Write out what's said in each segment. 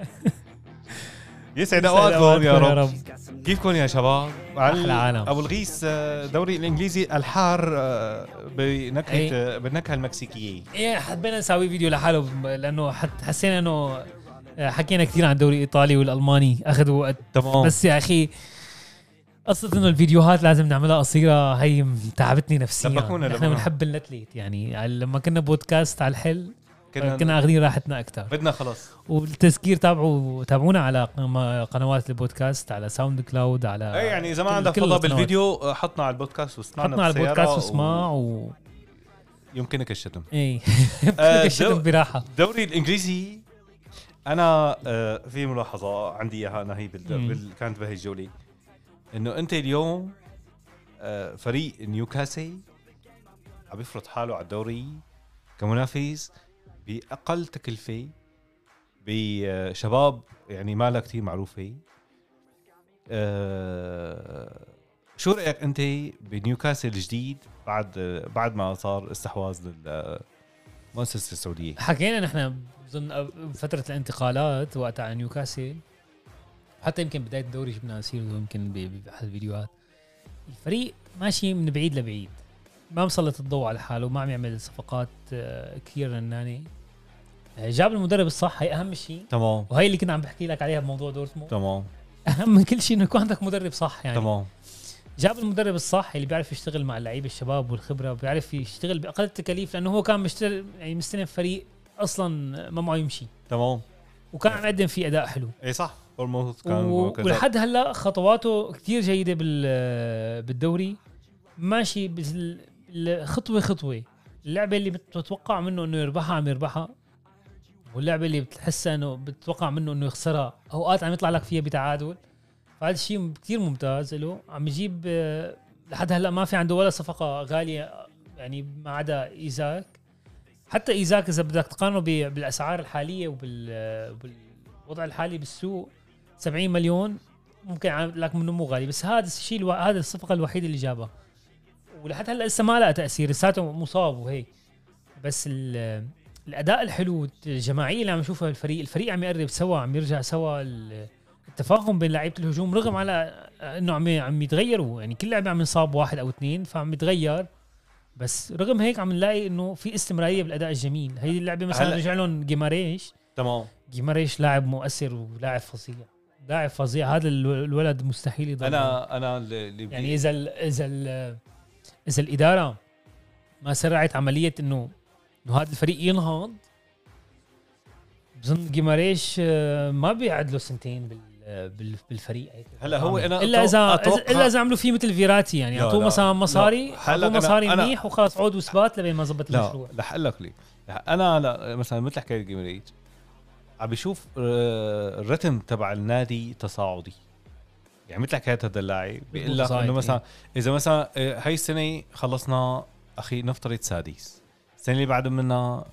يسعد اوقاتكم يا رب كيفكم يا شباب؟ أحلى عالم. أبو الغيس آه، دوري الإنجليزي الحار آه، بنكهه أي. آه، بالنكهه المكسيكية إيه حبينا نسوي فيديو لحاله لأنه حت- حسينا إنه آه، حكينا كثير عن الدوري الإيطالي والألماني أخذوا وقت تمام بس يا أخي قصة إنه الفيديوهات لازم نعملها قصيرة هي تعبتني نفسيا لبكونا- نحن لبكونا. بنحب النتليت يعني لما كنا بودكاست على الحل كنا, كنا أخذين راحتنا أكثر بدنا خلص والتذكير تابعوا تابعونا على قنوات البودكاست على ساوند كلاود على أي يعني إذا ما عندك فضا. بالفيديو آه، حطنا على البودكاست واسمعنا حطنا على البودكاست و- واسمع و يمكنك الشتم. إيه. آه، الشتم براحة. الدوري الإنجليزي. أنا آه، في ملاحظة عندي إياها أنا هي بال... كانت بهي الجولة. إنه أنت اليوم فريق نيوكاسل عم يفرض حاله على الدوري كمنافس. بأقل تكلفة بشباب يعني ما لها كثير معروفة. آه، شو رأيك أنت بنيوكاسل الجديد بعد بعد ما صار استحواذ للمؤسسة السعودية؟ حكينا نحن بظن بفترة الانتقالات وقت على نيوكاسل. حتى يمكن بداية الدوري جبنا سيرته يمكن ب- بأحد الفيديوهات. الفريق ماشي من بعيد لبعيد. ما مسلط الضوء على حاله ما عم يعمل صفقات آه، كثير رنانة آه، جاب المدرب الصح هي أهم شيء. تمام. وهي اللي كنا عم بحكي لك عليها بموضوع دورتموند. تمام. أهم من كل شيء إنه يكون عندك مدرب صح يعني. تمام. جاب المدرب الصح اللي بيعرف يشتغل مع اللعيبة الشباب والخبرة وبيعرف يشتغل بأقل التكاليف لأنه هو كان مشتغل يعني مستلم فريق أصلا ما معه يمشي. تمام. وكان عم يقدم فيه أداء حلو. اي صح. بورموث كان و-. ولحد هلأ خطواته كثير جيدة بال بالدوري. ماشي بال- ال- خطوة خطوة. اللعبة اللي بتتوقع منه إنه يربحها عم يربحها. واللعبة اللي بتحسها إنه بتتوقع منه إنه يخسرها. أوقات عم يطلع لك فيها بتعادل. فهذا الشيء كثير ممتاز له. عم يجيب آه، لحد هلأ ما في عنده ولا صفقة غالية يعني ما عدا إيزاك. حتى إيزاك إذا بدك تقارنه بالأسعار الحالية وبال آه، الحالي بالسوق 70 مليون ممكن لك منه مو غالي. بس هذا الشيء ألو... هذا الصفقة الوحيدة اللي جابها. ولحد هلأ لسه ما لها تأثير. لساته مصاب وهيك. بس ال... الأداء الحلو الجماعية اللي عم نشوفها الفريق الفريق عم يقرب سوا عم يرجع سوا ال- التفاهم بين لعيبة الهجوم رغم على إنه عم عم يتغيروا. يعني كل لعبه عم ينصاب واحد أو اثنين فعم يتغير. بس رغم هيك عم نلاقي إنه في استمرارية بالأداء الجميل. هي اللعبة مثلا رجع لهم جيماريش. تمام. جيماريش لاعب مؤثر ولاعب فظيع. لاعب فظيع. هذا الو- الولد مستحيل يضل. أنا أنا اللي يعني إذا ال إذا ال إذا الإدارة ما سرعت عملية إنه انه هذا الفريق ينهض. بظن جيماريش آه، ما بيقعد له سنتين بال بال- بالفريق. هيك هلا هو أنا إلا اذا أتوقع- إلا إذا عملوا فيه مثل فيراتي يعني. لا، أعطوه لا، مثلا لا. مصاري هلا أعطوه مصاري أنا- منيح وخلاص عود وثبات لبين ما زبط لا المشروع. رح أقول لك ليه أنا لا مثلا مثل حكاية جيمريج عم بشوف آه، الرتم تبع النادي تصاعدي. يعني مثل حكاية هذا اللاعب بيقول لك إنه مثلا. إذا مثلا آه، هاي السنة خلصنا أخي نفترض سادس. السنة اللي بعد منها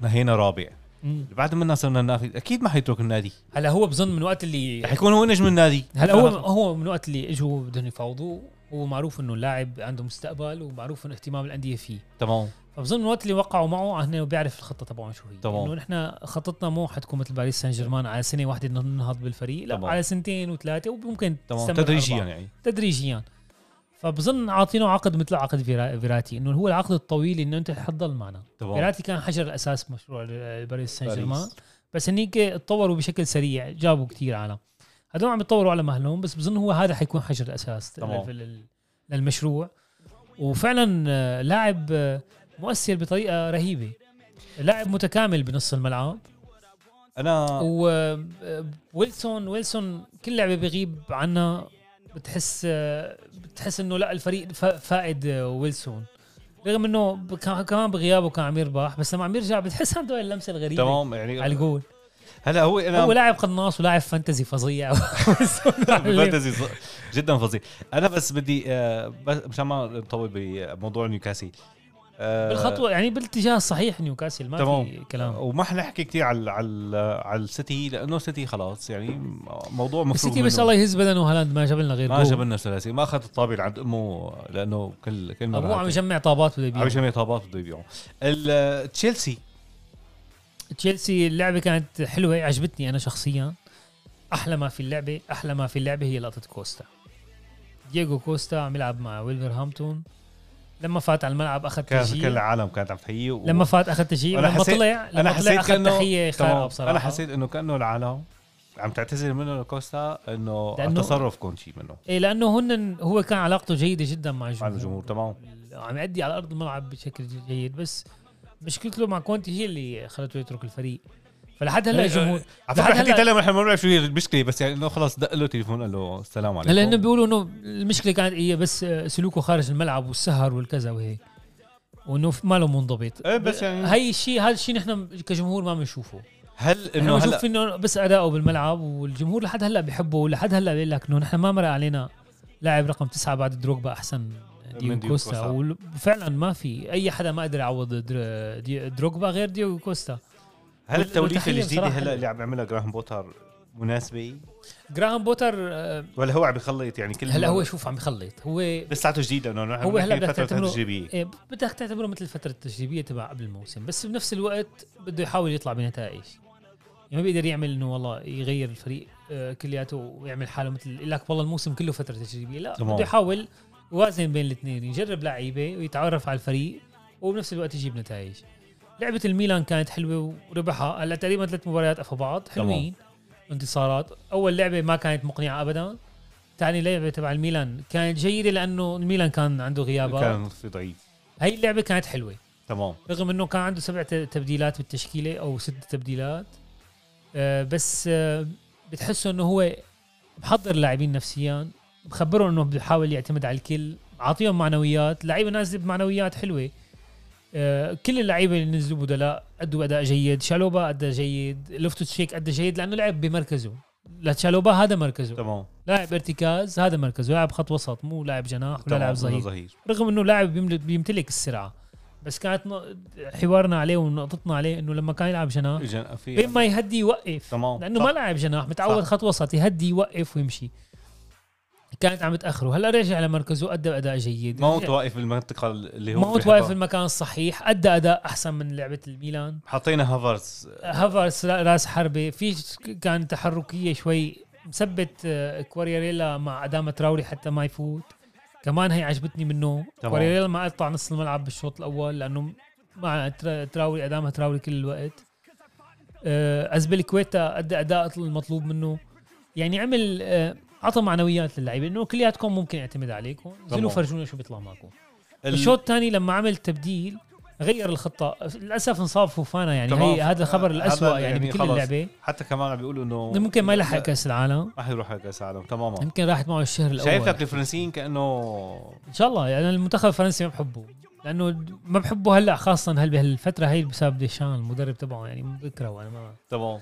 نهينا رابع. اللي بعد منها صرنا نافذ أكيد ما حيترك النادي. هلا هو بظن من وقت اللي رح يكون هو نجم النادي. هلا هو هو من وقت اللي إجوا بدهم يفاوضوه. هو معروف إنه اللاعب عنده مستقبل ومعروف إنه اهتمام الأندية فيه. تمام. فبظن من وقت اللي وقعوا معه هن بيعرف الخطة تبعهم شو هي. تمام. إنه نحن خطتنا مو حتكون مثل باريس سان جيرمان على سنة واحدة ننهض بالفريق لا تمام. على سنتين وثلاثة وممكن تمام. تدريجيا أربعة. يعني. تدريجيا. فبظن عاطينه عقد مثل عقد فيرا- فيراتي إنه هو العقد الطويل إنه أنت حتضل معنا. فيراتي كان حجر الأساس مشروع باريس سان. جيرمان. بس هنيك تطوروا بشكل سريع جابوا كتير عالم. هدول عم يتطوروا على مهلهم بس بظن هو هذا حيكون حجر الأساس للمشروع. وفعلا لاعب مؤثر بطريقة رهيبة. لاعب متكامل بنص الملعب. أنا وويلسون ويلسون كل لعبة بغيب عنها. بتحس بتحس إنه لا الفريق فا- فائد آه، ويلسون. رغم إنه كمان بغيابه كان عم يربح بس لما عم يرجع بتحس عنده اللمسة الغريبة تمام يعني على الجول. هلا هو أنا هو لاعب قناص ولاعب فانتزي فظيع. fantasy جدا فظيع. أنا بس بدي آه، بس مشان ما نطول بموضوع نيوكاسل بالخطوة يعني بالاتجاه الصحيح نيوكاسل ما تمام. في كلام وما حنحكي كثير على على على السيتي لأنه السيتي خلاص يعني موضوع مفروغ السيتي بس. الله يهز بدنه هالاند ما جاب لنا غير ما. جاب لنا ثلاثي ما أخذ الطابة اللي عند أمه لأنه كل كل مرة أبوه عم. يجمع طابات بده عم يبيع يجمع طابات بده يبيعوا ال- تشيلسي تشيلسي اللعبة كانت حلوة عجبتني أنا شخصيا أحلى ما في اللعبة أحلى ما في اللعبة هي لقطة كوستا دييغو كوستا عم يلعب مع ويلفرهامبتون لما فات على الملعب أخذ كان كل تشجيع. العالم كانت عم تحييه و... لما فات أخذ تشجيع أنا لما حسيت- طلع لما طلع حسيت أخذ كانه تحية خارقة. بصراحة. أنا حسيت إنه كأنه العالم عم تعتذر منه لكوستا إنه لأنه- التصرف كون شيء منه. إيه لأنه هن هو كان علاقته جيدة جدا مع مع الجمهور. الجمهور تمام. عم يأدي على أرض الملعب بشكل جيد بس مشكلته مع كونتي هي اللي خلته يترك الفريق. فلحد هلا الجمهور على فكرة حكيت هلا- هلا نحن ما بنعرف شو هي المشكلة بس يعني إنه خلص دق له تليفون قال له السلام عليكم. هلا بيقولوا إنه المشكلة كانت هي بس سلوكه خارج الملعب والسهر والكذا وهيك وإنه ما له منضبط. إيه بس يعني هي الشيء هذا الشيء نحن كجمهور ما بنشوفه. هل إنه انه بنشوف هلا إنه بس أداؤه بالملعب والجمهور لحد هلا بيحبه ولحد هلا بيقول لك إنه نحن ما مرق علينا لاعب رقم تسعة بعد دروجبا أحسن ديو كوستا. وفعلا ما في أي حدا ما قدر يعوض دروجبا غير دييغو كوستا. هل التوليفه الجديدة هلا. اللي عم يعملها جراهام بوتر مناسبة؟ جراهام بوتر ولا هو عم يخلط يعني كل هلا هو شوف عم يخلط. هو لساته جديدة إنه نحن هو هلا بدك فترة تعتبره- تجريبية. إيه بدك تعتبره مثل الفترة التجريبية تبع قبل الموسم بس بنفس الوقت بده يحاول يطلع بنتائج. يعني ما بيقدر يعمل إنه والله يغير الفريق آه، كلياته ويعمل حاله مثل يقول لك والله الموسم كله فترة تجريبية. لا تمام. بده يحاول يوازن بين الاثنين يجرب لعيبة ويتعرف على الفريق وبنفس الوقت يجيب نتائج. لعبة الميلان كانت حلوة وربحها. هلا تقريبا ثلاث مباريات قفا بعض. حلوين. انتصارات. أول لعبة ما كانت مقنعة ابدا. ثاني لعبة تبع الميلان كانت جيدة لأنه الميلان كان عنده غيابات كان في ضعيف. هاي اللعبة كانت حلوة. تمام. رغم إنه كان عنده سبع تبديلات بالتشكيلة أو ست تبديلات. آه، بس آه، بتحسه إنه هو محضر اللاعبين نفسيا. بخبرهم إنه بيحاول يعتمد على الكل. عاطيهم معنويات. لعيبة نازلة بمعنويات حلوة. كل اللعيبة اللي نزلوا بدلاء أدوا أداء جيد. شالوبا أدى جيد. لوفتو شيك أدى جيد لأنه لعب بمركزه. لتشالوبا هذا مركزه. تمام. لاعب ارتكاز هذا مركزه. لاعب خط وسط مو لاعب جناح ولا. لاعب ظهير. رغم إنه لاعب بيمتلك السرعة. بس كانت حوارنا عليه ونقطتنا عليه إنه لما كان يلعب جناح بين ما يهدي يوقف. تمام. لأنه صح. ما لاعب جناح متعود صح. خط وسط يهدي يوقف ويمشي. كانت عم تاخره هلا رجع لمركزه ادى أداء جيد. ما هو واقف بالمنطقة اللي هو ما هو. واقف في المكان الصحيح أدى أداء أحسن من لعبة الميلان. حطينا هافرتز هافرتز راس حربة. في كان تحركية شوي مثبت آه، كوكوريلا مع أدامة تراوري حتى ما يفوت. كمان هي عجبتني منه. تمام. كوكوريلا ما قطع نص الملعب بالشوط الأول لأنه مع ترا- تراوري أدامة تراوري كل الوقت. آه، ازبيليكويتا أدى أداء المطلوب منه. يعني عمل آه، عطى معنويات للعيبة إنه كلياتكم ممكن يعتمد عليكم. تمام. نزلوا فرجونا شو بيطلع معكم. ال- الشوط الثاني لما عمل تبديل غير الخطه للأسف انصاب فوفانا يعني. هي هذا الخبر الاسوء يعني, يعني بكل. اللعبة. حتى كمان عم بيقولوا إنه إنه ممكن ما يلحق كأس العالم. ما حيروح على كأس العالم تماما. يمكن راحت معه الشهر الأول. شايف لك الفرنسيين كأنه إن شاء الله. يعني المنتخب الفرنسي ما بحبه. لأنه ما بحبه هلأ خاصه هل بهالفترة هي بسبب ديشان المدرب تبعه يعني بكرهه أنا ما تمام.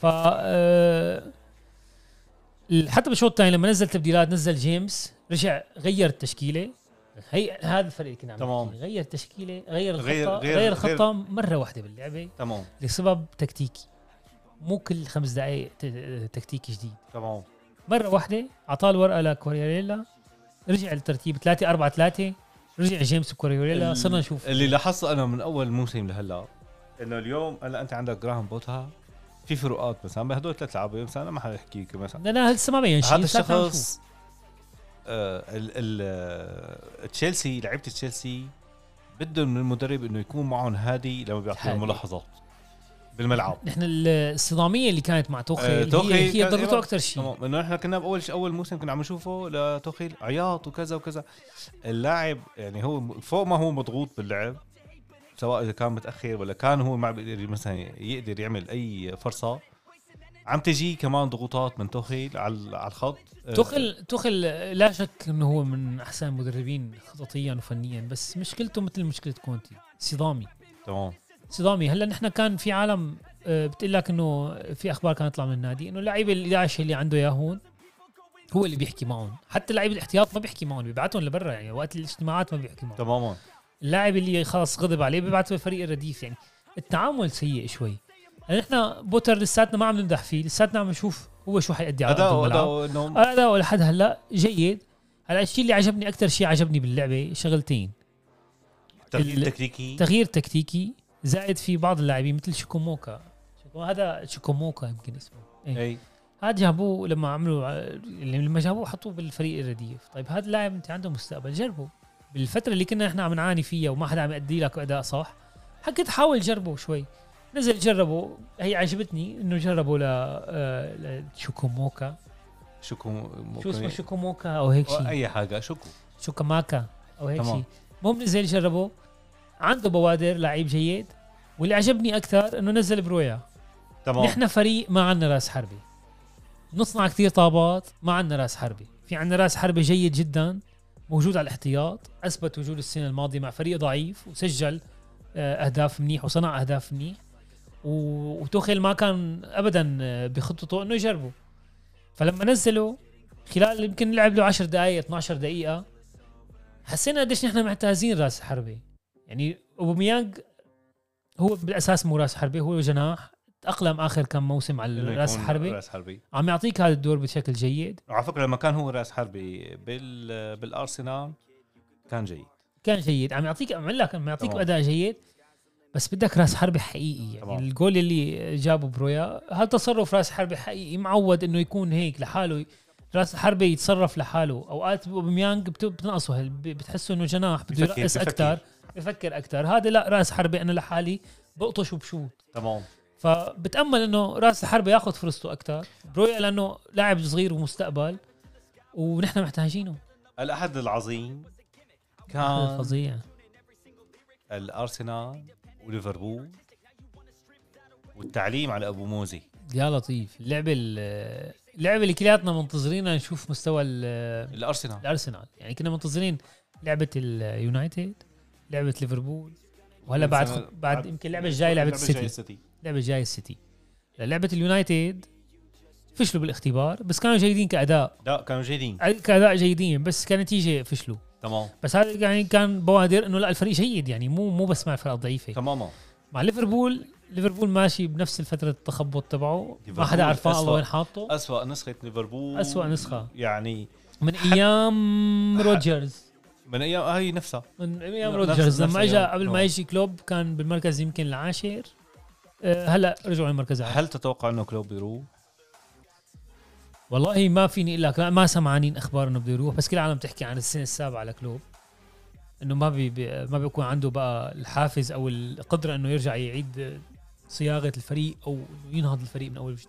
ف آه، حتى بالشوط الثاني لما نزل تبديلات نزل جيمس رجع غير التشكيلة. هي هذا الفرق اللي كنا عم تمام. غير التشكيلة غير الخطه غير- غير, غير- غير الخطه مرة واحدة باللعبة. تمام. لسبب تكتيكي. مو كل خمس دقائق ت- تكتيكي جديد. تمام. مرة واحدة اعطاه الورقة لكوريريلا رجع الترتيب 3 4 3 رجع جيمس وكوريريلا ال- صرنا نشوف. اللي لاحظته أنا من أول موسم لهلأ إنه اليوم هلأ أنت عندك جراهام بوتها في فروقات مثلا. بهدول ثلاث لعبة مثلا أنا ما حاحكي لك مثلا. لا لسه ما بين شيء؟ هذا. الشخص آه ال آه، تشيلسي لعيبة تشيلسي بدهم من المدرب إنه يكون معهم هادي لما بيعطيهم. ملاحظات بالملعب. نحن الصدامية اللي كانت مع توخيل آه، توخيل هي, هي ضرته إيوه. أكثر شيء. تمام. إنه إحنا كنا بأول أول موسم كنا عم نشوفه لتوخيل عياط وكذا وكذا. اللاعب يعني هو فوق ما هو مضغوط باللعب. سواء إذا كان متأخر ولا كان هو ما بيقدر مثلا يقدر يعمل أي فرصة عم تجي كمان ضغوطات من توخيل على على الخط. آه، توخل توخل لا شك إنه هو من أحسن المدربين خططيا وفنيا بس مشكلته مثل مشكلة كونتي صدامي. تمام. صدامي. هلأ نحن كان في عالم آه، بتقول لك إنه في أخبار كانت تطلع من النادي إنه اللعيبه ال 11 اللي عنده اياهون هو اللي بيحكي معهم. حتى لعيبه الاحتياط ما بيحكي معهم بيبعتهم لبرا يعني وقت الاجتماعات ما بيحكي معهم. تماما. اللاعب اللي خلص غضب عليه بيبعته الفريق الرديف يعني. التعامل سيء شوي. يعني نحن بوتر لساتنا ما عم نمدح فيه لساتنا عم نشوف هو شو حيأدي على أرض اداء الملعب. اداؤه لحد هلأ. جيد. هلأ الشيء اللي عجبني أكثر شيء عجبني باللعبة شغلتين. تغيير تكتيكي. تغيير تكتيكي زائد في بعض اللاعبين مثل شيكوموكا وهذا شيكوموكا يمكن اسمه. إيه. أي. هذا جابوه لما عملوا لما جابوه حطوه بالفريق الرديف. طيب هذا اللاعب أنت عنده مستقبل جربه. بالفترة اللي كنا إحنا عم نعاني فيها وما حدا عم يأدي لك أداء صح حكيت حاول جربه شوي. نزل جربه هي عجبتني إنه جربه ل آه، لشوكوموكا شكو شو اسمه شوكوموكا أو هيك شيء. أي حاجة شكو شوكاماكا أو هيك. شيء. المهم نزل جربه عنده بوادر لعيب جيد. واللي عجبني أكثر إنه نزل برويا. تمام. نحن فريق ما عندنا راس حربي. نصنع كثير طابات ما عندنا راس حربي. في عندنا راس حربي جيد جدا. موجود على الاحتياط أثبت وجود السنة الماضية مع فريق ضعيف وسجل آه، أهداف منيح وصنع أهداف منيح. وتوخيل ما كان ابدا آه، بخطته إنه يجربه. فلما نزله خلال يمكن لعب له 10 دقائق 12 دقيقة حسينا قديش نحن محتاجين راس حربي. يعني أوباميانج هو بالأساس مو راس حربي هو جناح. تأقلم آخر كم موسم على رأس حربي. رأس حربي. عم يعطيك هذا الدور بشكل جيد. وعلى فكرة لما كان هو رأس حربي بال بالأرسنال كان جيد. كان جيد. عم يعطيك عم لك عم يعطيك. أداء جيد بس بدك رأس حربي حقيقي. يعني تمام. الجول اللي جابه برويا هذا تصرف رأس حربي حقيقي؟ معود إنه يكون هيك لحاله. رأس حربي يتصرف لحاله. أوقات أوباميانج بت- بتنقصه. بتحسه إنه جناح بده يرقص. أكثر بفكر أكثر هذا لا رأس حربي أنا لحالي بقطش وبشوت. تمام. فبتأمل إنه راس الحربة ياخذ فرصته أكثر برويا لأنه لاعب صغير ومستقبل ونحن محتاجينه. الأحد العظيم كان فظيع الأرسنال وليفربول والتعليم على أبو موزي. يا لطيف. اللعبه ال- اللعبه اللي كلياتنا منتظرينها نشوف مستوى ال- الأرسنال. الأرسنال. يعني كنا منتظرين لعبة اليونايتد لعبة ليفربول وهلا بعد بعد يمكن اللعبة الجاية لعبة السيتي. اللعبه الجايه السيتي. لعبة اليونايتد فشلوا بالاختبار بس كانوا جيدين كأداء. لا كانوا جيدين. كأداء جيدين بس كنتيجة فشلوا. تمام. بس هذا يعني كان بوادر إنه لا الفريق جيد يعني مو مو بس مع الفرق الضعيفة. تماما. مع ليفربول ليفربول ماشي بنفس الفترة التخبط تبعه. ما حدا عرفان. الله وين حاطه. أسوأ نسخة ليفربول. أسوأ نسخة. يعني من أيام روجرز من أيام هاي نفسها. من أيام روجرز لما اجى. قبل ما. يجي كلوب كان بالمركز يمكن العاشر. هلا رجعوا للمركز العاشر هل تتوقع إنه كلوب يروح؟ والله ما فيني أقول لك ما سمعانين أخبار إنه بده يروح بس كل العالم تحكي عن السنة السابعة لكلوب إنه ما بي بي- ما بيكون عنده بقى الحافز أو القدرة إنه يرجع يعيد صياغة الفريق أو ينهض الفريق من أول وجديد.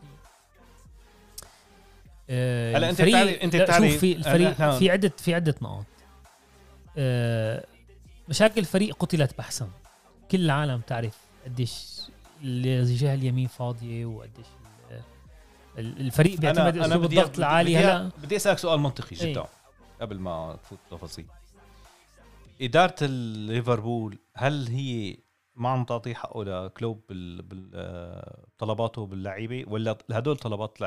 آه، هلا الفريق- بتعرف- لا، بتعرف- شوف في الفريق في عده في عدة نقاط. آه، مشاكل الفريق قتلت بحثا كل العالم تعرف قديش الجهه اليمين فاضيه وقديش ال- ال- الفريق بيعتمد أسلوب بدي- الضغط العالي هلا. بدي أسألك سؤال منطقي جدا إيه. قبل ما تفوت تفاصيل. إدارة الليفربول هل هي ما عم تعطي حقه لكلوب بال- بال- آه، طلباته باللعيبة ولا هدول طلبات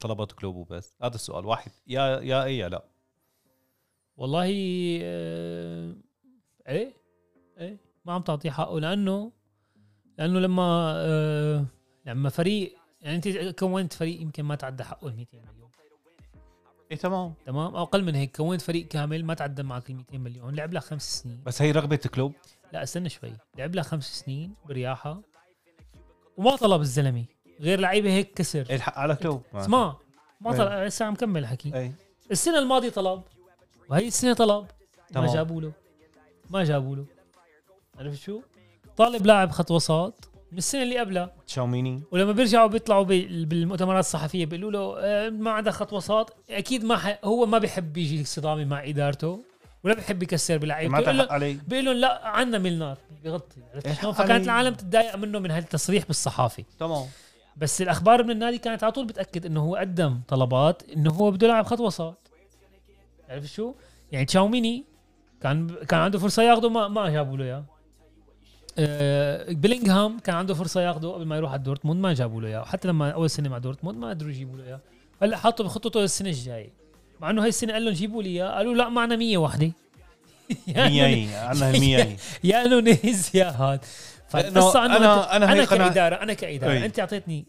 طلبات كلوب وبس؟ هذا السؤال واحد. يا يا إيه يا لا. والله آه، إيه إيه ما عم تعطيه حقه لأنه لأنه لما آه، لما فريق يعني أنت كونت فريق يمكن ما تعدى حقه ال 200 مليون. إيه تمام. تمام؟ أو أقل من هيك كونت فريق كامل ما تعدى معك ال 200 مليون. لعب لك خمس سنين. بس هي رغبة كلوب؟ لا استنى شوي. لعب لك خمس سنين برياحة. وما طلب الزلمه غير لعيبة هيك كسر. الحق على كلوب. اسمع. ما إيه. طلب لسه عم كمل حكي اي السنة الماضية طلب. وهي السنة طلب. ما تمام. جابوا له. ما جابوا له. عرفت شو؟ طالب لاعب خط وسط من السنة اللي قبلها. تشاوميني. ولما بيرجعوا بيطلعوا بال- بالمؤتمرات الصحفية بيقولوا له آه، ما عندك خط وسط أكيد ما ح... هو ما بيحب يجي صدامه مع إدارته ولا بيحب يكسر ما بلعيبته بيقول علي. لهم لا عندنا ميلنار بيغطي إيه فكانت. العالم تتضايق منه من هالتصريح بالصحافه تمام. بس الأخبار من النادي كانت على طول بتأكد إنه هو قدم طلبات إنه هو بده يلعب خط وسط. عرفت شو؟ يعني تشاوميني كان كان عنده فرصة ياخده ما ما جابوا له إياه. آه، بيلينغهام كان عنده فرصة ياخده قبل ما يروح على دورتموند ما جابوا له إياه. حتى لما أول سنة مع دورتموند ما قدروا يجيبوا له إياه. هلا حطوا بخطته للسنه الجاية. مع إنه هاي السنة قال لهم جيبوا لي إياه قالوا لا معنا 100 وحده يا مياي عندنا المياي يا نونيز يا هاد. فالقصة إنه أنا- أنا أنا أنا هي قناعة- كإدارة أنا كإدارة. أي. أنت اعطيتني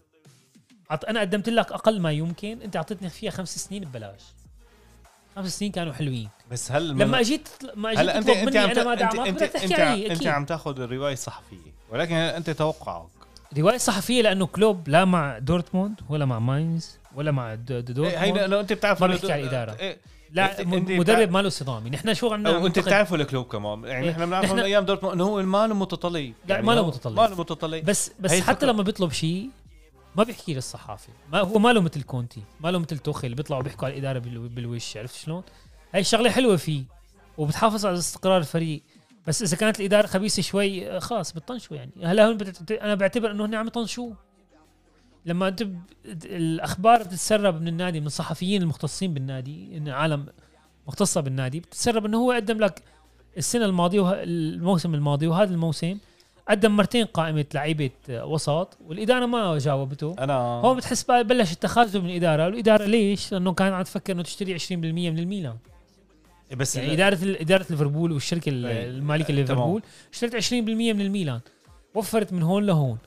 عط... أنا قدمت لك أقل ما يمكن. أنت أعطيتني فيها خمس سنين ببلاش. خمس سنين كانوا حلوين. بس هل لما أجيت ما أجيت هلا انت أنت عم أنا ما انت دعمك انت أنت, أنت أكيد. عم تاخذ الروايه الصحفيه ولكن أنت توقعك؟ رواية صحفية لأنه كلوب لا مع دورتموند ولا مع ماينز ولا مع إيه، دورتموند. هيدا لو أنت بتعرف ما بيحكي على الإدارة. إيه، لا مدرب بتع- ما له صدام. نحن شو عندنا أو أنت منتخب- بتعرفوا الكلوب كمان. يعني إيه. نحن- من أيام دورتموند إنه هو ما له متطلب. لا، يعني ما له هو متطلب. ما له متطلب. بس بس هي حتى. لما بيطلب شيء ما بيحكي للصحافة. ما هو ما له مثل كونتي ما له مثل توخي اللي بيطلعوا بيحكوا على الإدارة بال- بالوش عرفت شلون؟ هاي الشغله حلوة فيه وبتحافظ على استقرار الفريق. بس إذا كانت الإدارة خبيثة شوي آه، خلاص بتطنشوا يعني. هلا هون بتت... أنا بعتبر إنه هن عم يطنشوه. لما أنت ب... الأخبار بتتسرب من النادي من الصحفيين المختصين بالنادي إن عالم مختصة بالنادي بتتسرب إنه هو قدم لك السنة الماضية. الموسم الماضي وهذا الموسم قدم مرتين قائمة لعيبة آه، وسط والإدارة ما جاوبته أنا هون بتحس بلش التخاذل من الإدارة والإدارة ليش لأنه كان عم تفكر إنه تشتري 20% من الميلان بس يعني إدارة إدارة ليفربول والشركة ال- أي. المالكة ليفربول اشترت 20% من الميلان وفرت من هون لهون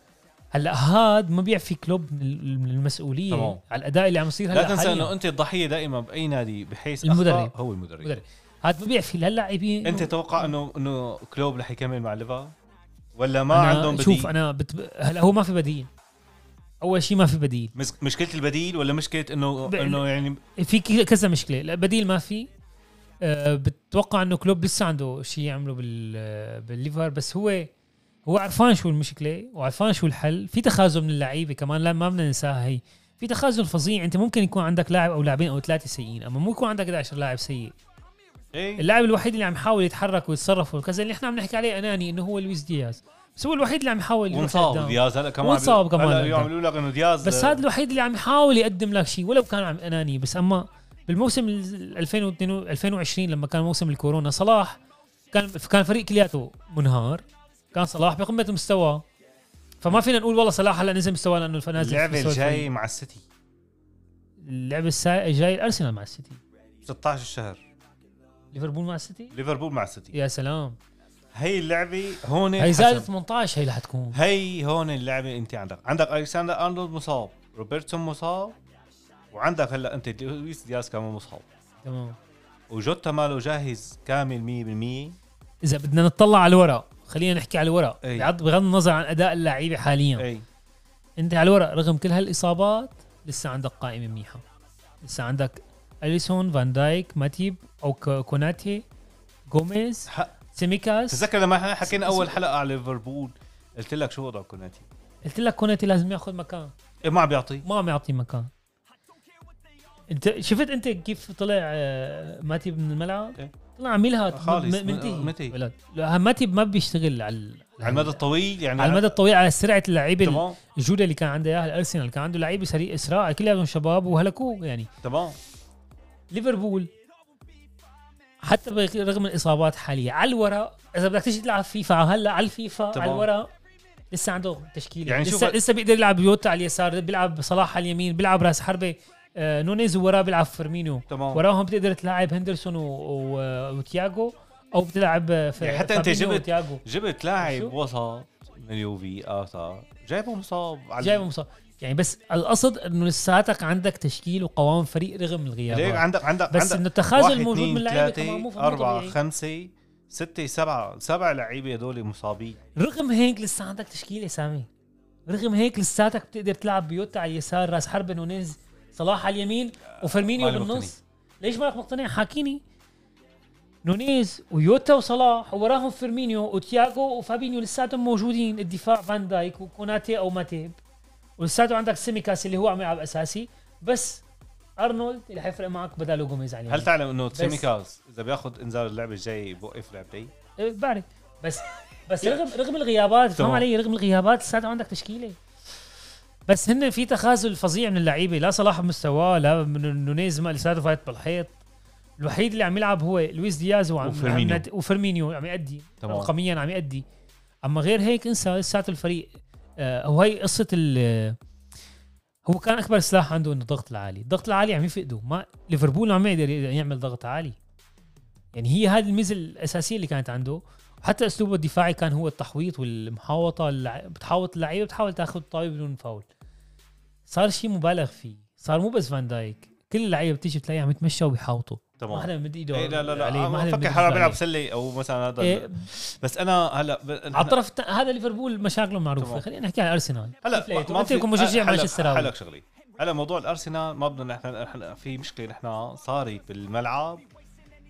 هلأ هاد ما بيعفي كلوب من ال- من المسؤولية تمام. على الأداء اللي عم يصير هلأ لا تنسى. إنه أنت الضحية دائما بأي نادي بحيث المدرب. هو المدرب مدرب. هاد ما بيعفي للاعبين أنت تتوقع انه إنه كلوب رح يكمل مع ليفر ولا ما أنا عندهم بديل؟ شوف أنا بت... هلا هو ما في بديل. أول شيء ما في بديل. مشكلة البديل ولا مشكلة انه ب- إنه يعني في كذا مشكلة. لا بديل ما في. أه بتوقع إنه كلوب لسه عنده شيء يعمله بال بالليفر. بس هو هو عرفان شو المشكلة وعرفان شو الحل. في تخاذل من اللعيبة كمان. لا ما بدنا ننساها هي. في تخاذل فظيع. أنت ممكن يكون عندك لاعب أو لاعبين أو ثلاثة سيئين. أما مو يكون عندك 11 لاعب سيء. إيه؟ اللاعب الوحيد اللي عم يحاول يتحرك ويتصرف وكذا اللي إحنا عم نحكي عليه أناني إنه هو لويس دياز. بس هو الوحيد اللي عم يحاول وانصاب. دياز هلا كمان وانصاب كمان هلا. يعملوا لك إنه دياز بس هذا الوحيد اللي عم يحاول يقدم لك شيء ولو كان عم أناني. بس أما بالموسم ال 2022 2020 لما كان موسم الكورونا صلاح كان كان فريق كلياته منهار. كان صلاح بقمة مستواه فما فينا نقول والله صلاح هلا نزل مستواه لأنه نازل اللعبة الجاي. مع السيتي. اللعبة الجاي الأرسنال مع السيتي. 16 الشهر ليفربول مع السيتي؟ ليفربول مع السيتي. يا سلام. هي اللعبة هون هي حسم. 18 هي اللي حتكون. هي هون اللعبة انت عندك. عندك ألكسندر أرنولد مصاب روبرتسون مصاب وعندك هلا انت لويس دياز كمان مصاب. تمام. وجوتا ماله جاهز كامل 100% إذا بدنا نطلع على الورق خلينا نحكي على الورق. بغض النظر عن أداء اللعيبة حاليا. إي. أنت على الورق رغم كل هالإصابات لسه عندك قائمة منيحة. لسه عندك اليسون فان دايك ماتيب أو كوناتي جوميز سيميكاس تذكر لما إحنا حكينا أول حلقة على ليفربول قلت لك شو وضع كوناتي؟ قلت لك كوناتي لازم ياخذ مكان. إيه ما عم بيعطي. ما عم يعطي مكان. انت شفت انت كيف طلع آه، ماتيب من الملعب؟ إيه. طلع عم خالص، منتهي. ماتيب ما بيشتغل على على المدى الطويل يعني على المدى الطويل على سرعة اللعيبه الجودة اللي كان عنده اياها الأرسنال. كان عنده لعيبه سريع إسراع كلهم شباب وهلكوه يعني. تمام. ليفربول. حتى رغم الإصابات حاليا على الورق إذا بدك تيجي تلعب فيفا هلأ على الفيفا تمام. على الورق لسه عنده تشكيلة. يعني لسه لسه بيقدر يلعب يوتا على اليسار بيلعب صلاح على اليمين بيلعب راس حربة آه نونيز ووراه بيلعب فيرمينيو. تمام. وراهم بتقدر تلعب هندرسون و... و... وتياجو أو بتلعب آه، في يعني حتى فابينيو جبت- وتياجو جبت لاعب؟ وسط من اليوفي اثر جايبه مصاب على جايبه مصاب. يعني بس القصد إنه لساتك عندك تشكيل وقوام فريق رغم ليك الغيابات عندك عندك بس عندك إنه التخاذل واحد موجود اثنين من اللعيبه أربعة. خمسة ستة سبعة سبع لعيبة هدول مصابين. رغم هيك لسه عندك تشكيلة سامي. رغم هيك لساتك بتقدر تلعب بيوتا على اليسار راس حربة نونيز صلاح على اليمين وفيرمينيو بالنص. ليش مالك مقتنع؟ حاكيني. نونيز ويوتا وصلاح ووراهم فيرمينيو وتياغو وفابينيو لساتهم موجودين. الدفاع فان دايك وكوناتي أو ماتيب ولساته عندك سيميكاس اللي هو عم يلعب أساسي. بس أرنولد اللي حيفرق معك بداله جوميز على هل اليمين تعلم إنه تسيميكاس إذا بياخذ إنذار اللعبة الجاي بوقف لعبتين إيه، بعرف. بس بس رغم رغم الغيابات فهم. علي رغم الغيابات لساته عندك تشكيلة. بس هن في تخاذل فظيع من اللعيبة. لا صلاح بمستواه لا من نونيز ما لساته فايت بالحيط. الوحيد اللي عم يلعب هو لويس دياز وعم وفيرمينيو. وفيرمينيو عم يأدي. رقميا عم يأدي. أما غير هيك انسى لساته الفريق. آه هو هي قصة ال هو كان أكبر سلاح عنده إنه الضغط العالي، الضغط العالي عم يفقده ما ليفربول عم يقدر يعمل ضغط عالي. يعني هي هذه الميزة الأساسية اللي كانت عنده. وحتى أسلوبه الدفاعي كان هو التحويط والمحاوطة. بتحاوط اللعيبة بتحاول تاخذ طابه بدون فاول. صار شيء مبالغ فيه. صار مو بس فان دايك. كل اللعيبه بتيجي بتلاقيها متمشى وبيحاوطوا. ما تمام حدا مد ايده إيه لا لا لا عليه، ما حدا بفكر حدا بيلعب. سله أو مثلا هذا إيه، بس أنا هلا ب... على الطرف الت- هذا ليفربول مشاكله معروفة. خلينا نحكي على ارسنال هلا لقيته؟ أنت مشجع مانشستر هلا هلا شغلي. هلا موضوع الأرسنال ما بدنا نحن نحن في مشكلة. نحن صاري بالملعب.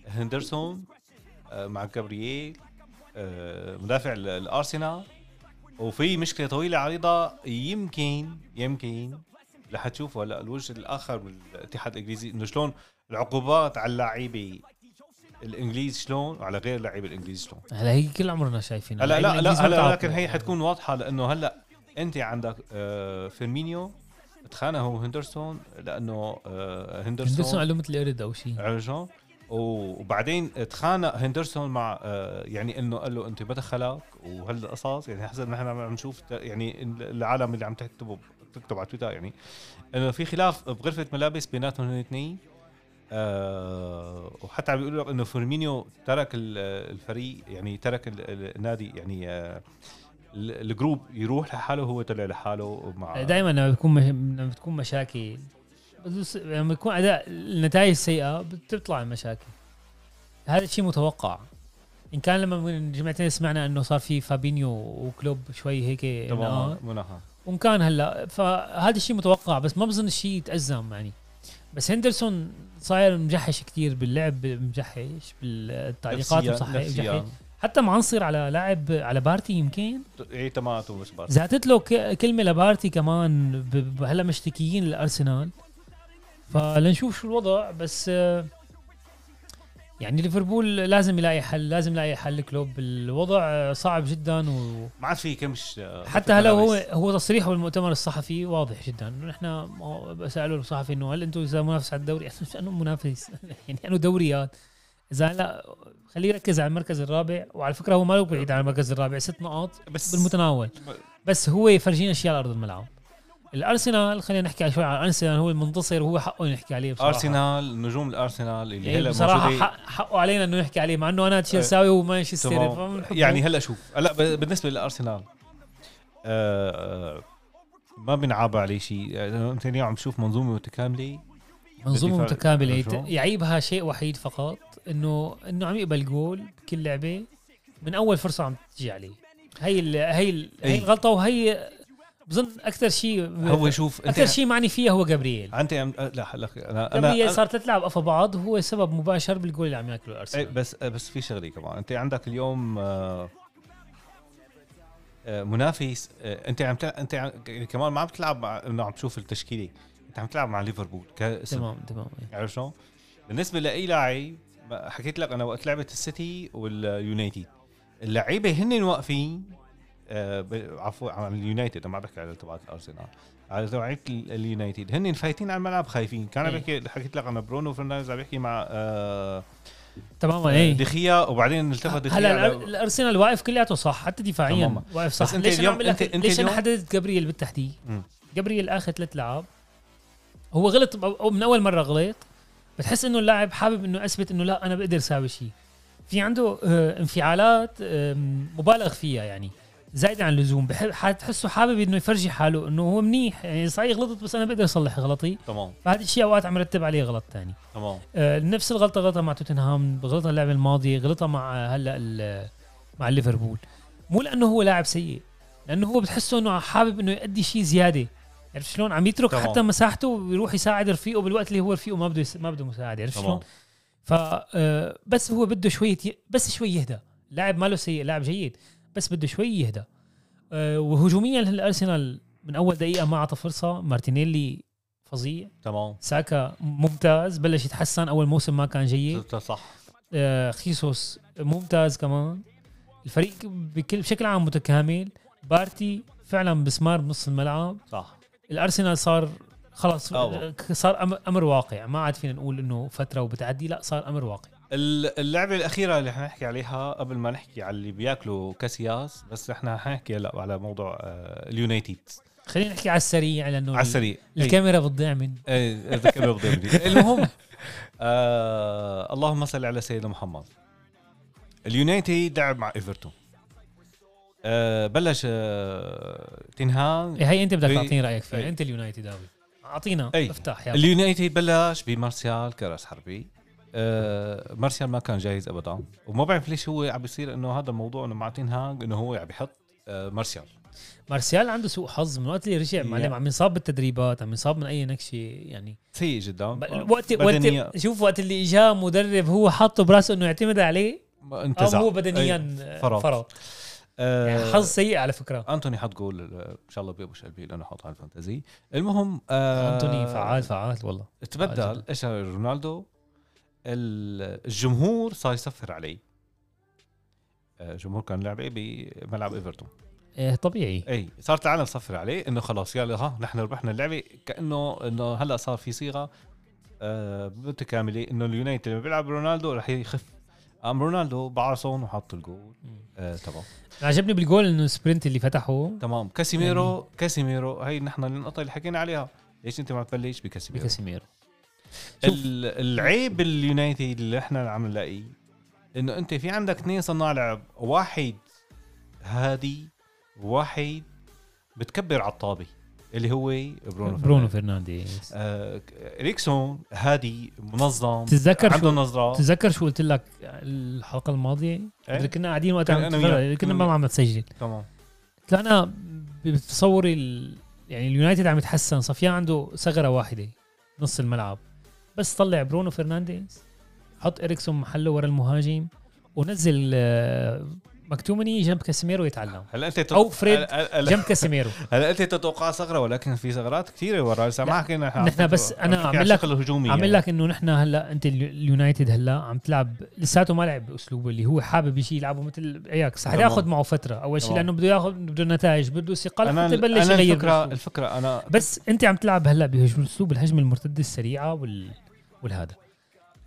هندرسون آه، مع جابرييل آه، مدافع ال- الأرسنال. وفي مشكلة طويلة عريضه يمكن يمكن رح تشوفوا هلا الوجه الآخر بالاتحاد الإنجليزي إنه شلون العقوبات على اللاعبين الإنجليز شلون وعلى غير اللاعبين الإنجليز شلون. هلا هي كل عمرنا شايفين. هلا لا لا هلا. لكن هي حتكون واضحة لأنه هلا أنت عندك آه، فيرمينيو تخانقه هندرسون لأنه آه، هندرسون هندرسون قال له مثل قرد أو شيء عرجون وبعدين تخانق هندرسون مع آه، يعني إنه قال له أنت بدخلك وهالقصص يعني حسب نحن عم نشوف يعني العالم اللي عم تكتبه تكتب على تويتر يعني. إنه في خلاف بغرفة ملابس بيناتهم الاثنين آه وحتى عم بيقولوا إنه فيرمينيو ترك ال- الفريق يعني ترك ال- ال- النادي يعني آه ال- ال group يروح لحاله وهو طلع لحاله مع دائما لما بتكون. لما بتكون مشاكل بس- لما يكون أداء النتائج سيئة بتطلع المشاكل. هذا الشيء متوقع. إن كان لما من جمعتين سمعنا إنه صار في فابينيو وكلوب شوي هيك تمام مناها وان كان هلا فهذا الشيء متوقع بس ما بظن الشيء يتأزم يعني. بس هندرسون صاير مجحش كتير باللعب مجحش بالتعليقات. مجحش. حتى معنصر على لاعب على بارتي يمكن. إيه تماماته بس بس زادت له كلمة لبارتي كمان هلا مشتكيين للارسنال فلنشوف شو الوضع بس آه، يعني ليفربول لازم يلاقي حل لازم يلاقي حل. كلوب الوضع صعب جدا و ما عاد في كمش حتى هلا هو. هو تصريحه بالمؤتمر الصحفي واضح جدا. انه نحن سألوا الصحفي إنه هل أنتم إذا منافس على الدوري؟ انه منافس. يعني انه دوريات. إذا هلا خليه يركز على المركز الرابع. وعلى فكرة هو ما له بعيد عن المركز الرابع ست نقاط بس بالمتناول. بس هو يفرجينا أشياء على أرض الملعب. الأرسنال خلينا نحكي شوي عن الأرسنال هو المنتصر وهو حقه نحكي عليه بصراحة أرسنال نجوم الأرسنال اللي يعني هلا بصراحة حق حقه علينا إنه نحكي عليه مع إنه أنا تشيلساوي ومانشستر. يعني هلا شوف هلا بالنسبة للأرسنال آه آه، ما بنعاب عليه شيء آه، أنت اليوم عم تشوف منظومة متكاملة منظومة. متكاملة؟ يعيبها شيء وحيد فقط انه إنه عم يقبل جول بكل لعبة من أول فرصة عم تجي عليه هي ال هي ال هي أي. الغلطة وهي بظن أكثر شيء هو شوف أكثر شيء معني فيها هو جابرييل. أنت عم آه، لا هلا أنا جابرييل أنا صار تلعب قفا بعض هو سبب مباشر بالجول اللي عم ياكله إيه، الأرسنال. بس آه، بس في شغلة كمان. أنت عندك اليوم آه، آه، منافس أنت عم تلعب أنت عم- يعني كمان ما عم تلعب مع إنه عم تشوف التشكيلة. أنت عم تلعب مع ليفربول كاسم تمام تمام عرفت شلون؟ بالنسبة لأي لاعب حكيت لك أنا وقت لعبة السيتي واليونايتد. اللعيبة هن واقفين عفوا عن اليونايتد. أنا ما بحكي على تبعات الأرسنال. على ال- اليونايتد. هن فايتين على الملعب خايفين. كان عم إيه. بحكي حكيت لك أنا برونو فرنانديز عم بيحكي مع آه تماما إيه. دخيا وبعدين التفت دخيا هلا الأرسنال واقف كلياته صح حتى دفاعيا. واقف صح. بس أنت ليش اليوم- أنا أنت- أنت ليش أنا حددت جابرييل بالتحديد. جابرييل آخر ثلاث لعب هو غلط أو- أو من أول مرة غلط. بتحس إنه اللاعب حابب إنه أثبت إنه لا أنا بقدر اساوي شيء في عنده آه، انفعالات مبالغ فيها يعني. زايدة عن اللزوم. بحب حتحسه حابب إنه يفرجي حاله إنه هو منيح. يعني صحيح غلطت بس أنا بقدر أصلح غلطي. تمام. فهذا الشيء اوقات عم رتب عليه غلط ثاني تمام. آه، نفس الغلطة غلطها مع توتنهام غلطها اللعبه الماضية غلطها مع هلأ مع ليفربول. مو لأنه هو لاعب سيء لأنه هو بتحسه إنه حابب إنه يأدي شيء زيادة. عرفت شلون؟ عم يترك تمام. حتى مساحته ويروح يساعد رفيقه بالوقت اللي هو رفيقه ما بده. ما بده مساعدة. عرفت شلون؟ ف آه، بس هو بده شوية. بس شوي يهدى. لاعب ماله سيء لاعب جيد. بس بده شوي يهدى. آه، وهجوميا الارسنال من أول دقيقة ما أعطى فرصة. مارتينيلي فظيع. تمام. ساكا ممتاز بلش يتحسن. أول موسم ما كان جيد. صح. آه خيسوس ممتاز كمان. الفريق بكل بشكل عام متكامل. بارتي فعلا مسمار بنص الملعب. صح. الأرسنال صار آه. صار أمر واقع. ما عاد فينا نقول إنه فترة وبتعدي. لا صار أمر واقع. اللعبة الأخيرة اللي حنحكي عليها قبل ما نحكي على اللي بياكلوا كاسياس بس إحنا حنحكي هلا على موضوع آه، اليونايتد خلينا نحكي على السريع لأنه على السريع. إيه. الكاميرا بتضيع من إيه كان بياخذ مني. المهم آه اللهم صل على سيدنا محمد. اليونايتد لعب مع إيفرتون. آه بلش آه تنهاغ. إيه هي أنت بدك تعطيني رأيك فيها. إيه. أنت اليونايتد أعطينا. أي. افتح يلا. اليونايتد بلش بمارسيال كراس حربة. آه مارسيال ما كان جاهز ابدا. وما بعرف ليش هو عم بيصير إنه هذا الموضوع إنه مع تنهاج إنه هو عم بيحط آه مارسيال. مارسيال عنده سوء حظ من وقت اللي رجع. معلم عم ينصاب بالتدريبات عم ينصاب من أي نكشة يعني. سيء جدا. ب- وقت وقت شوف وقت اللي اجاه مدرب هو حاطه براسه إنه يعتمد عليه أو انتزع. هو بدنيا أي، فرط, فرط. آه يعني حظ سيء على فكرة. أنتوني حط جول آه، إن شاء الله بيبوش قلبي لأنه حط على الفانتزي. المهم آه أنتوني فعال فعال والله. تبدل. إيش رونالدو؟ ال- الجمهور صار يصفر عليه آه، الجمهور كان لعبة بملعب إيفرتون. إيه طبيعي. إي صارت العالم تصفر عليه إنه خلاص يلا ها نحن ربحنا اللعبة. كأنه إنه هلأ صار في صيغة آه متكاملة إنه اليونايتد لما بيلعب رونالدو رح يخف. قام رونالدو بعصون وحط الجول. آه عجبني بالجول إنه ال sprint اللي فتحه. تمام. كاسيميرو كاسيميرو هي نحن النقطه اللي حكينا عليها. ليش أنت ما تبلش بكاسيميرو؟ بكاسيميرو. العيب اليونايتد اللي إحنا عم نلاقيه إنه أنت في عندك اثنين صناع لعب واحد هادي وواحد بتكبر على الطابة اللي هو برونو برونو فرنانديز. آه إريكسون هادي منظم تتذكر عنده نظرة. تتذكر شو قلت لك الحلقة الماضية؟ إيه؟ كنا قاعدين وقتها. كنا أنا ما عم نسجل تمام. قلت أنا بتصوري ال... يعني اليونايتد عم يتحسن صفيان عنده ثغرة واحدة نص الملعب. بس طلع برونو فرنانديز حط إريكسون محله ورا المهاجم ونزل آه، مكتومني جنب كاسيميرو يتعلم. هلا أنت تت- أو فريد هلا- هلا جنب كاسيميرو. هلا أنت تتوقع ثغرة؟ ولكن في ثغرات كثيرة ورا ما حكينا نحن بس أنا عم لك- الهجومي عم يعني. لك إنه نحن هلأ أنت اليو- اليونايتد هلأ عم تلعب لساته ما لعب باسلوبه اللي هو حابب يشي يلعبه مثل اياكس رح تمام. ياخذ معه فترة. أول شيء. لأنه بده ياخذ بده نتائج بده ثقه أنا لحتى يبلش أنا يغير الفكرة. الفكرة أنا بس أنت عم تلعب هلأ بهجوم اسلوب الهجمة المرتدة السريعة وال والهذا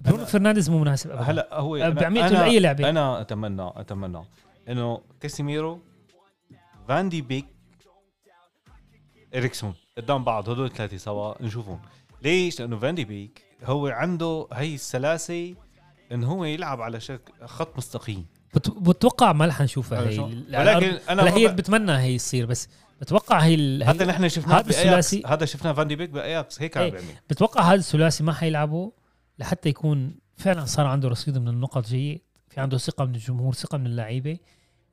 برونو فرنانديز مو مناسب ابدا. هلأ هو أه، أنا- باي لعبة. أنا اتمنى أتمنى. انه كاسيميرو فاندي بيك إريكسون قدام بعض هدول الثلاثة سوا نشوفهم. ليش؟ لأنه فاندي بيك هو عنده هي السلاسة انه هو يلعب على شكل خط مستقيم. بت- بتوقع ما رح نشوفها هي ولكن. أنا هي بتمنى هي تصير بس بتوقع هي ال- هذا نحن شفناه هذا الثلاثي- هذا شفناه فاندي بيك بأياكس. هيك عم إيه. بيعمل. بتوقع هذا الثلاثي ما حيلعبوا لحتى يكون فعلا صار عنده رصيد من النقط جيد في عنده ثقة من الجمهور ثقة من اللعيبة.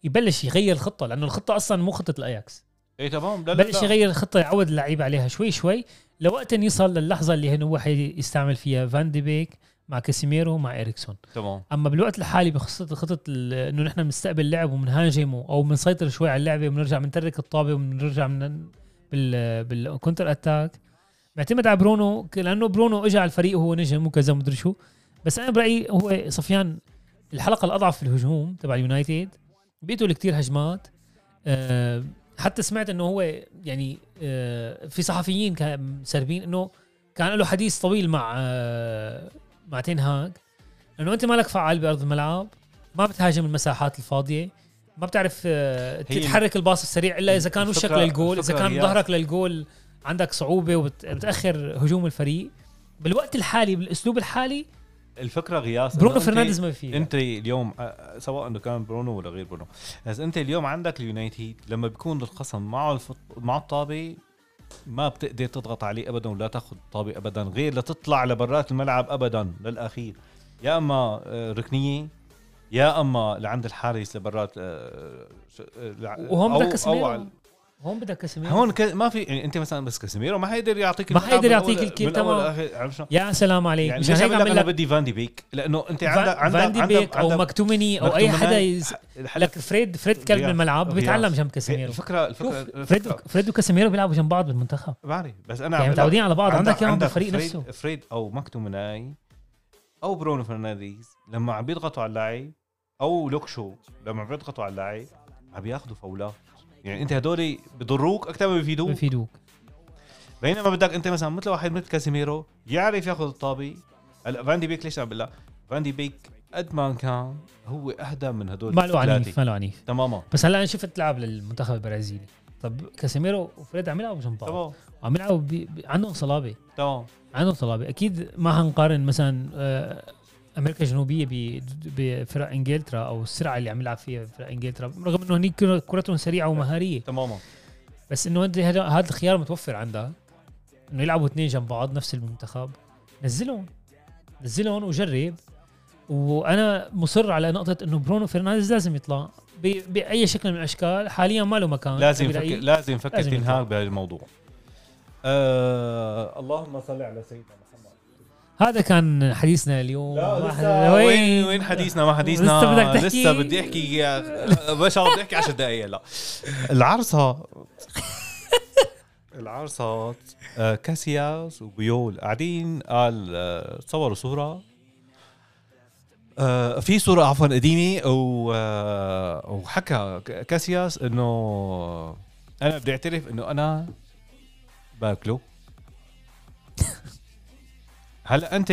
يبلش يغير الخطه لأنه الخطة أصلا مو خطة الاياكس إيه تمام. لا بلش. يغير الخطه يعود اللعيبه عليها شوي شوي. لوقت يصل للحظة اللي هو حيستعمل فيها فان دي بيك مع كاسيميرو مع اريكسون تمام. أما بالوقت الحالي بخطه خطة إنه نحن بنستقبل لعب وبنهاجم أو بنسيطر شوي على اللعبه وبنرجع بنترك الطابة وبنرجع من بال بال counter attack معتمد على برونو لأنه برونو اجى على الفريق وهو نجم وكذا مدري شو. بس أنا برأيي هو صفيان الحلقة الأضعف في الهجوم تبع اليونايتد. بيقتل كتير هجمات. أه حتى سمعت إنه هو يعني أه في صحفيين كان سربين إنه كان له حديث طويل مع أه مع تنهاج إنه أنت مالك فعال بأرض الملعب ما بتهاجم المساحات الفاضية ما بتعرف آه، تتحرك الباص السريع إلا إذا كان وشك للجول إذا كان ظهرك للجول عندك صعوبة وبتاخر هجوم الفريق. بالوقت الحالي بالأسلوب الحالي الفكرة غياس برونو فرنانديز ما فيه أنت اليوم آه، سواء إنه كان برونو ولا غير برونو. بس أنت اليوم عندك اليونايتد لما بيكون الخصم معه الفط... معه الطابة ما بتقدر تضغط عليه ابدا ولا تاخذ الطابه ابدا غير لتطلع لبرات الملعب ابدا للأخير. يا أما آه، ركنية يا أما لعند الحارس لبرات آه، آه، وهون أو- أو هون بدك كاسيميرو. هون ك... ما في يعني أنت مثلا بس كاسيميرو ما حيقدر يعطيك ما الملعب حيقدر يعطيك الكيل، تمام. يا سلام عليك. يعني مشان هيك عم أنا لك بدي فان دي بيك. لأنه أنت عندك عندك فان دي بيك أو مكتومني أو أي حدا يز... لك فريد فريد كلب غياس. بيتعلم جنب كاسيميرو. الفكرة الفكرة فريد فريد وكاسيميرو بيلعبوا جنب بعض بالمنتخب. بعرف بس أنا يعني متعودين على بعض. عندك اياهم بالفريق نفسه. فريد أو مكتومناي أو برونو فرنانديز لما عم بيضغطوا على اللاعب أو لوكشو لما عم بيضغطوا على اللاعب عم بياخذوا فاولات. يعني انت هدول بضروك أكثر ما بيفيدوك بفيدوك. بينما بدك انت مثلا مثل واحد مثل كاسيميرو يعرف ياخذ الطابة. هلا فان دي بيك ليش عم بقول فان دي بيك قد ما كان هو أهدى من هدول ما له عنيف الثلاثة. ما له عنيف. تماما. بس هلا أنا شفت لعب للمنتخب البرازيلي. طب كاسيميرو وفريد عم يلعبوا جنب بعض. تمام. عم يلعبوا بي... عندهم صلابة. تمام. عندهم صلابة. أكيد ما هنقارن مثلا آه، أمريكا الجنوبية بفرق إنجلترا أو السرعة اللي عم يلعب فيها فرق إنجلترا رغم إنه هنيك كرتهم سريعة ومهارية. تماما. بس إنه انت هذا الخيار متوفر عندك إنه يلعبوا اثنين جنب بعض نفس المنتخب. نزلهم. نزلهم وجرب. وأنا مصر على نقطة إنه برونو فرنانديز لازم يطلع بأي شكل من الأشكال. حاليا ما له مكان. لازم. يفكر لازم لازم تنهاج بهالموضوع آه اللهم صل على سيدنا هذا كان حديثنا اليوم. لا لسه وين؟ وين حديثنا؟ ما حديثنا لسه بدك تحكي؟ لسه بدي أحكي الله بدي أحكي 10 دقائق لا. العرصه العرصات آه، كاسياس وبيول قاعدين قال آه، تصوروا صورة. آه، في صورة عفوا قديمة آه، وحكى كاسياس إنه أنا بدي أعترف إنه أنا باكله. هلا انت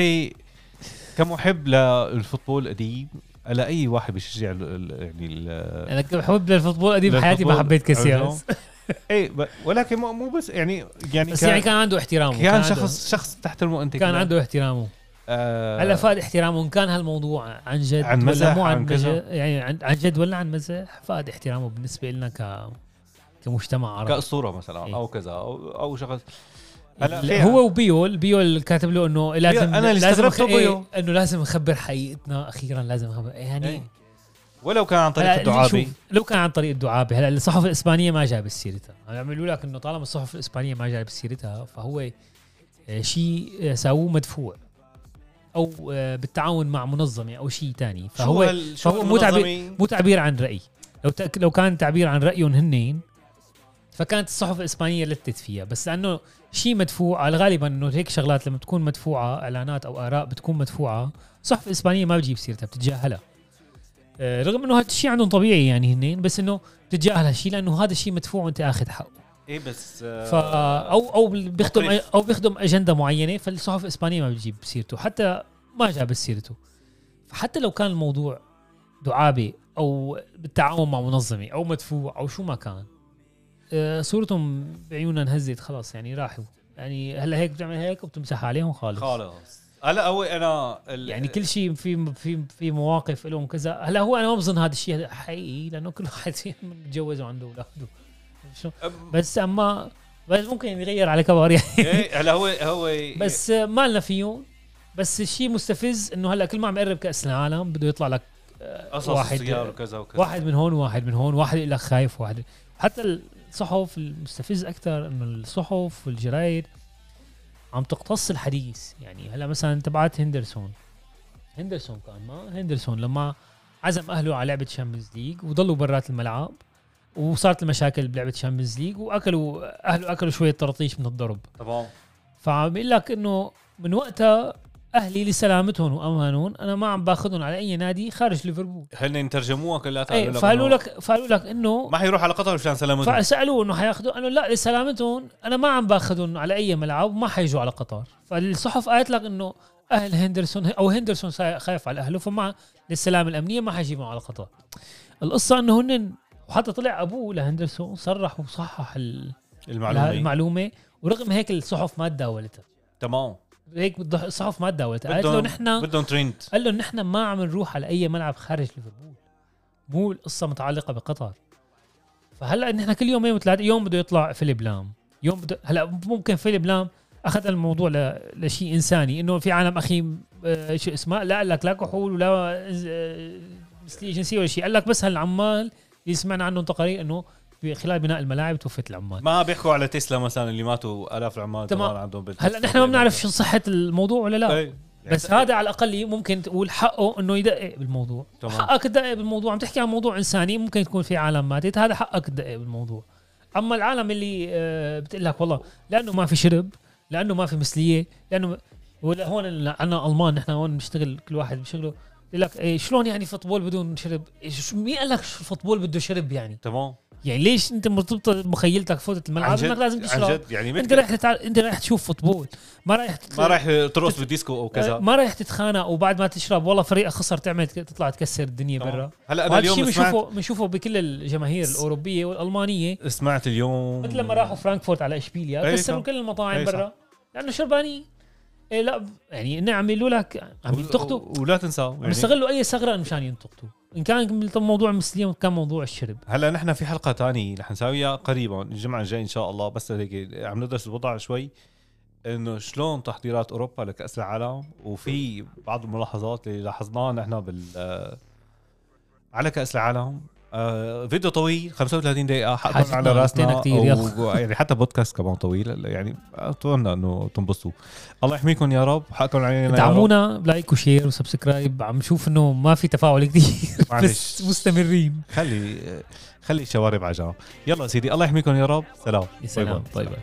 كمحب للفوتبول القديم على أي واحد بيشجع ال- يعني ال- أنا كنت بحب الفوتبول قديم بحياتي ما للفوتبول حبيت كاسياس إيه ب- ولكن مو بس يعني يعني بس كان يعني كان عنده احترامه كان عنده- شخص شخص تحترمه أنت كان. عنده احترامه آه هلا فاد احترامه إن كان هالموضوع عن جد عن ولا مزح، مو عن عن. مزح يعني عن, عن جد ولا عن مزح فاد احترامه بالنسبة لنا ك كمجتمع عربي كأسطورة مثلا إيه. أو كذا أو أو شخص هلا هو وبيول بيول كاتب له إنه لازم أنا اللي لازم استغربته إيه،. إنه لازم نخبر حقيقتنا. أخيرا لازم نخبر يعني إيه. ولو كان عن طريق شوف، لو كان عن طريق الدعابة. هلا الصحف الإسبانية ما جاب سيرتها. عم يعملوا لك إنه طالما الصحف الإسبانية ما جاب سيرتها فهو آه، شيء آه، ساووه مدفوع. أو بالتعاون مع منظمة أو شيء تاني. شو فهو شو فهو مو تعبير؟ مو تعبير عن رأي. لو لو كان تعبير عن رأيهم هنين فكانت الصحف الإسبانية لتت فيها. بس لأنه شيء مدفوع على غالبا إنه هيك شغلات لما تكون مدفوعة إعلانات أو آراء بتكون مدفوعة الصحف الاسبانيه ما بتجيب سيرتها بتتجاهلها. آه، رغم إنه هذا الشيء عندهم طبيعي يعني هنين بس إنه بتتجاهل هالشيء لأنه هذا الشيء مدفوع وأنت آخذ حقه. إيه بس ف أو أو بيخدم. أو بيخدم أجندة معينة فالصحف الإسبانية ما بتجيب سيرته. حتى ما جاب سيرته. فحتى لو كان الموضوع دعابة أو بالتعاون مع منظمة أو مدفوع أو شو ما كان آه، صورتهم بعيوننا انهزت خلاص يعني راحوا. يعني هلا هيك بتعمل هيك وبتمسح عليهم خالص. خالص. هلا هو أنا ال- يعني كل شيء في في في مواقف لهم كذا. هلا هو أنا ما بظن هذا الشيء حقيقي لأنه كل واحد متجوز وعنده أولاده. شو؟ بس اما بس ممكن يغير على كبار يعني. إيه هلا هو هو بس ما لنا فيهم بس الشيء مستفز إنه هلا كل ما عم يقرب كأس العالم بده يطلع لك آه، قصص واحد وكذا وكذا. واحد من هون وواحد من هون واحد يقول لك خايف واحد. حتى الصحف المستفز أكثر انه الصحف والجرايد. عم تقتص الحديث. يعني هلأ مثلا تبعت هندرسون. هندرسون كان ما هندرسون لما عزم أهله على لعبة Champions League وضلوا برات الملعب وصارت المشاكل بلعبة Champions League وأكلوا أهله أكلوا شوية طراطيش من الضرب. تمام. فعم بيقول لك إنه من وقتها أهلي لسلامتهم وأمانهم. أنا ما عم باخذهم على أي نادي خارج ليفربول. هن ترجموها كلها إيه فقالوا لك فقالوا لك إنه ما حيروح على قطر مشان سلامتهم. فسألوه إنه حياخذوا انه لا لسلامتهم. أنا ما عم باخذهم على أي ملعب وما حيجوا على قطر. فالصحف قالت لك إنه أهل هندرسون أو هندرسون خايف على أهله فما للسلامه الأمنية ما حيجيبهم على قطر. القصة إنه هن وحتى طلع أبوه لهندرسون صرح وصحح ال- المعلومة. المعلومة. ورغم هيك الصحف ما تداولتها. تمام. هيك بده- الصحف ما تداولتها قالت له نحن بدهم ترند قال له نحن ما عم نروح على أي ملعب خارج ليفربول. مو القصة متعلقة بقطر. فهلأ نحن كل يومين وثلاث يوم بده يطلع فيليب لام. يوم بده هلأ ممكن فيليب لام أخذ الموضوع ل... لشيء إنساني. إنه في عالم أخي آه، شو اسمه؟ لا قال لك لا كحول ولا آه، مثليه جنسية ولا شيء. قال لك بس هالعمال اللي سمعنا عنهم تقارير إنه خلال بناء الملاعب توفت العمال. ما بيحكوا على تسلا مثلا اللي ماتوا آلاف العمال تمام. عندهم هلا نحن ما بنعرف شو صحة الموضوع ولا لا. إيه. بس هذا على الأقل ممكن تقول حقه إنه يدقق بالموضوع. تمام. حقك تدقق بالموضوع. عم تحكي عن موضوع إنساني ممكن تكون في عالم ماتت. هذا حقك تدقق بالموضوع. أما العالم اللي آه، بتقول لك والله لأنه ما في شرب لأنه ما في مثليه لأنه ولا هون عندنا ألمان نحن هون بنشتغل كل واحد بشغله. يقول لك إيه شلون يعني football بدون شرب؟ إيه مين قال لك شو ال football بده شرب يعني؟ تمام. يعني ليش انت مرتبطة مخيلتك فوتت عن الملعب انك لازم عن تشرب جد يعني انت رايح تتع... انت رايح تشوف football. ما رايح تت... ما رايح ترقص بالديسكو أو كذا. ما رايح تتخانق وبعد ما تشرب والله فريقك خسر تعمل تطلع تكسر الدنيا. برا. هلا أنا اليوم سمعت بنشوفه بنشوفه بكل الجماهير الأوروبية والألمانية. سمعت اليوم مثل لما راحوا فرانكفورت على إشبيليا كسروا. كل المطاعم. برا. لأنه شربانين. إيه لا يعني إنه عم يقولوا لك عم ينتقدوا. ولا تنسى عم يعني. يستغلوا أي ثغرة مشان ينتقدوا. إن كان موضوع المثليه كان موضوع الشرب. هلا نحن في حلقة تانية رح نساويها قريبا الجمعة الجاي إن شاء الله بس هيك عم ندرس الوضع شوي إنه شلون تحضيرات أوروبا لكأس العالم وفي بعض الملاحظات اللي لاحظناها نحن بال على كأس العالم. آه فيديو طويل 35 دقيقة حاجتنا على رأسنا. و- يعني حتى بودكاست كمان طويل يعني أتمنى إنه تنبسطوا. الله يحميكم يا رب حقكم علينا. دعمونا ب like و share و subscribe. عم نشوف إنه ما في تفاعل كثير. بس مستمرين. خلي خلي الشوارب على يلا سيدي الله يحميكم يا رب. سلام. يا سلام. bye. bye bye.